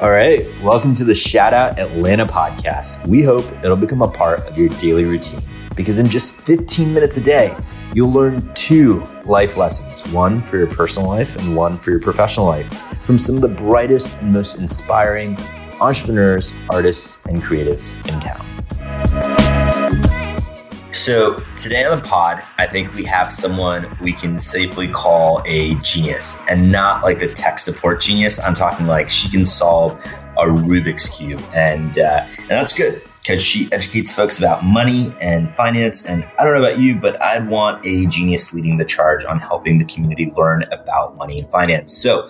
All right, welcome to the Shout Out Atlanta podcast. We hope it'll become a part of your daily routine because in just 15 minutes a day, you'll learn two life lessons one for your personal life and one for your professional life from some of the brightest and most inspiring entrepreneurs, artists, and creatives in town. So, today on the pod, I think we have someone we can safely call a genius and not like the tech support genius. I'm talking like she can solve a Rubik's Cube. And, uh, and that's good because she educates folks about money and finance. And I don't know about you, but I'd want a genius leading the charge on helping the community learn about money and finance. So,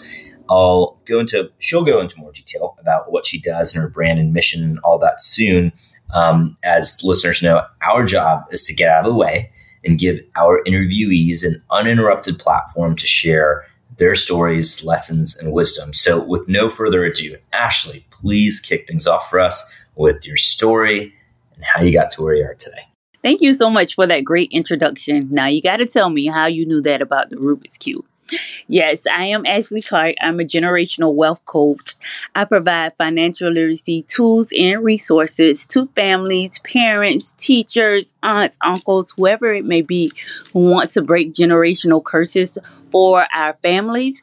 I'll go into, she'll go into more detail about what she does and her brand and mission and all that soon. Um, as listeners know, our job is to get out of the way and give our interviewees an uninterrupted platform to share their stories, lessons, and wisdom. So, with no further ado, Ashley, please kick things off for us with your story and how you got to where you are today. Thank you so much for that great introduction. Now, you got to tell me how you knew that about the Rubik's Cube. Yes, I am Ashley Clark. I'm a generational wealth coach. I provide financial literacy tools and resources to families, parents, teachers, aunts, uncles, whoever it may be who want to break generational curses for our families.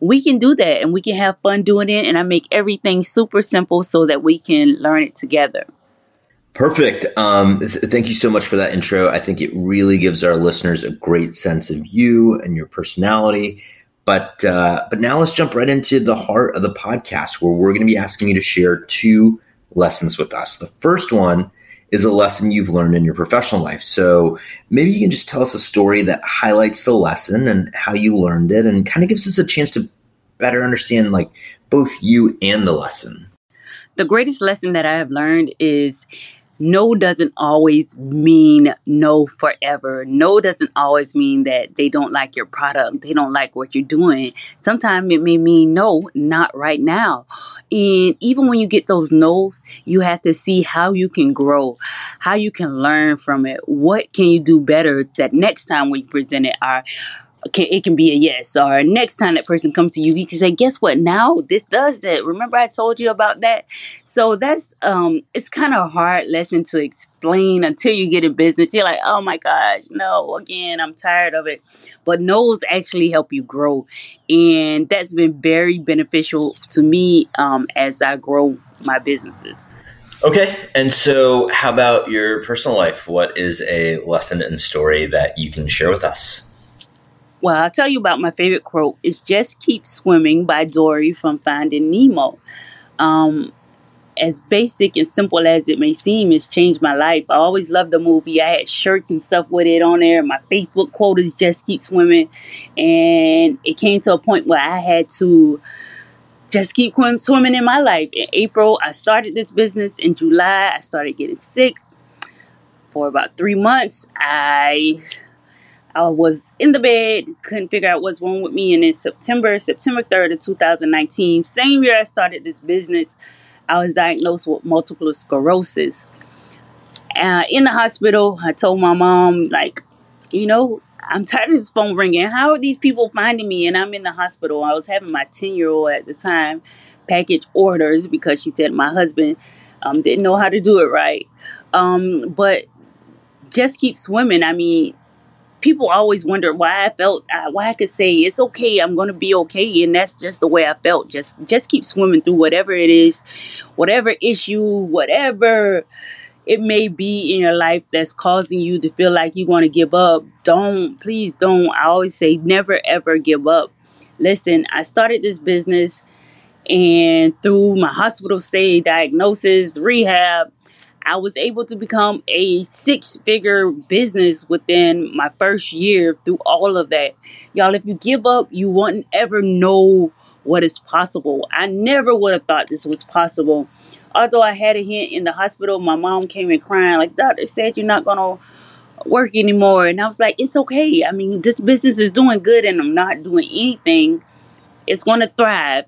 We can do that and we can have fun doing it. And I make everything super simple so that we can learn it together. Perfect. Um, th- thank you so much for that intro. I think it really gives our listeners a great sense of you and your personality. But uh, but now let's jump right into the heart of the podcast, where we're going to be asking you to share two lessons with us. The first one is a lesson you've learned in your professional life. So maybe you can just tell us a story that highlights the lesson and how you learned it, and kind of gives us a chance to better understand like both you and the lesson. The greatest lesson that I have learned is no doesn't always mean no forever. No doesn't always mean that they don't like your product, they don't like what you're doing. Sometimes it may mean no, not right now. And even when you get those no, you have to see how you can grow, how you can learn from it. What can you do better that next time when you present it are can, it can be a yes. Or next time that person comes to you, you can say, "Guess what? Now this does that. Remember I told you about that." So that's um, it's kind of a hard lesson to explain until you get in business. You're like, "Oh my gosh, no! Again, I'm tired of it." But no's actually help you grow, and that's been very beneficial to me um, as I grow my businesses. Okay, and so how about your personal life? What is a lesson and story that you can share with us? Well, I'll tell you about my favorite quote. It's Just Keep Swimming by Dory from Finding Nemo. Um, as basic and simple as it may seem, it's changed my life. I always loved the movie. I had shirts and stuff with it on there. My Facebook quote is Just Keep Swimming. And it came to a point where I had to just keep swimming in my life. In April, I started this business. In July, I started getting sick. For about three months, I I was in the bed, couldn't figure out what's wrong with me. And in September, September 3rd of 2019, same year I started this business, I was diagnosed with multiple sclerosis. Uh, in the hospital, I told my mom, like, you know, I'm tired of this phone ringing. How are these people finding me? And I'm in the hospital. I was having my 10 year old at the time package orders because she said my husband um, didn't know how to do it right. Um, but just keep swimming. I mean, people always wonder why I felt uh, why I could say it's okay I'm going to be okay and that's just the way I felt. Just just keep swimming through whatever it is whatever issue whatever it may be in your life that's causing you to feel like you want to give up. Don't please don't. I always say never ever give up. Listen I started this business and through my hospital stay diagnosis rehab I was able to become a six figure business within my first year through all of that. Y'all, if you give up, you won't ever know what is possible. I never would have thought this was possible. Although I had a hint in the hospital, my mom came in crying, like, Doctor said you're not going to work anymore. And I was like, it's okay. I mean, this business is doing good and I'm not doing anything. It's going to thrive.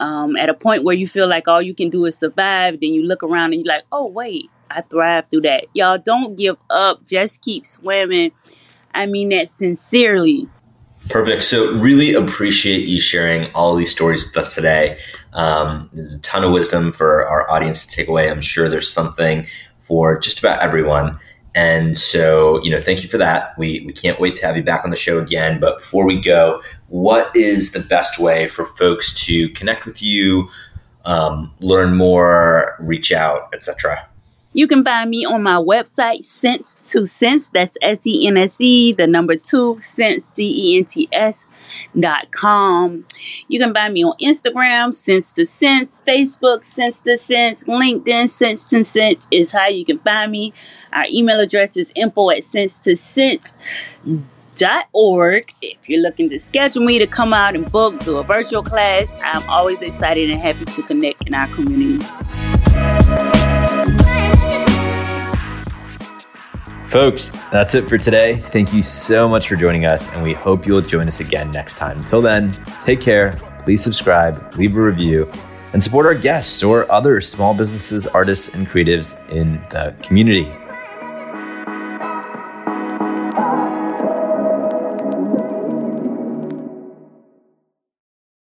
Um, at a point where you feel like all you can do is survive, then you look around and you're like, oh, wait, I thrive through that. Y'all don't give up. Just keep swimming. I mean that sincerely. Perfect. So, really appreciate you sharing all these stories with us today. Um, there's a ton of wisdom for our audience to take away. I'm sure there's something for just about everyone. And so, you know, thank you for that. We, we can't wait to have you back on the show again. But before we go, what is the best way for folks to connect with you, um, learn more, reach out, etc.? You can find me on my website, Sense to Cents. That's S E N S E, the number two, Cents, C E N T S. Dot com. You can find me on Instagram, Sense to Cents, Facebook, Sense to Cents, LinkedIn, Sense to Cents is how you can find me. Our email address is info at sense to cents dot org. If you're looking to schedule me to come out and book, do a virtual class, I'm always excited and happy to connect in our community. Folks, that's it for today. Thank you so much for joining us, and we hope you'll join us again next time. Until then, take care, please subscribe, leave a review, and support our guests or other small businesses, artists, and creatives in the community.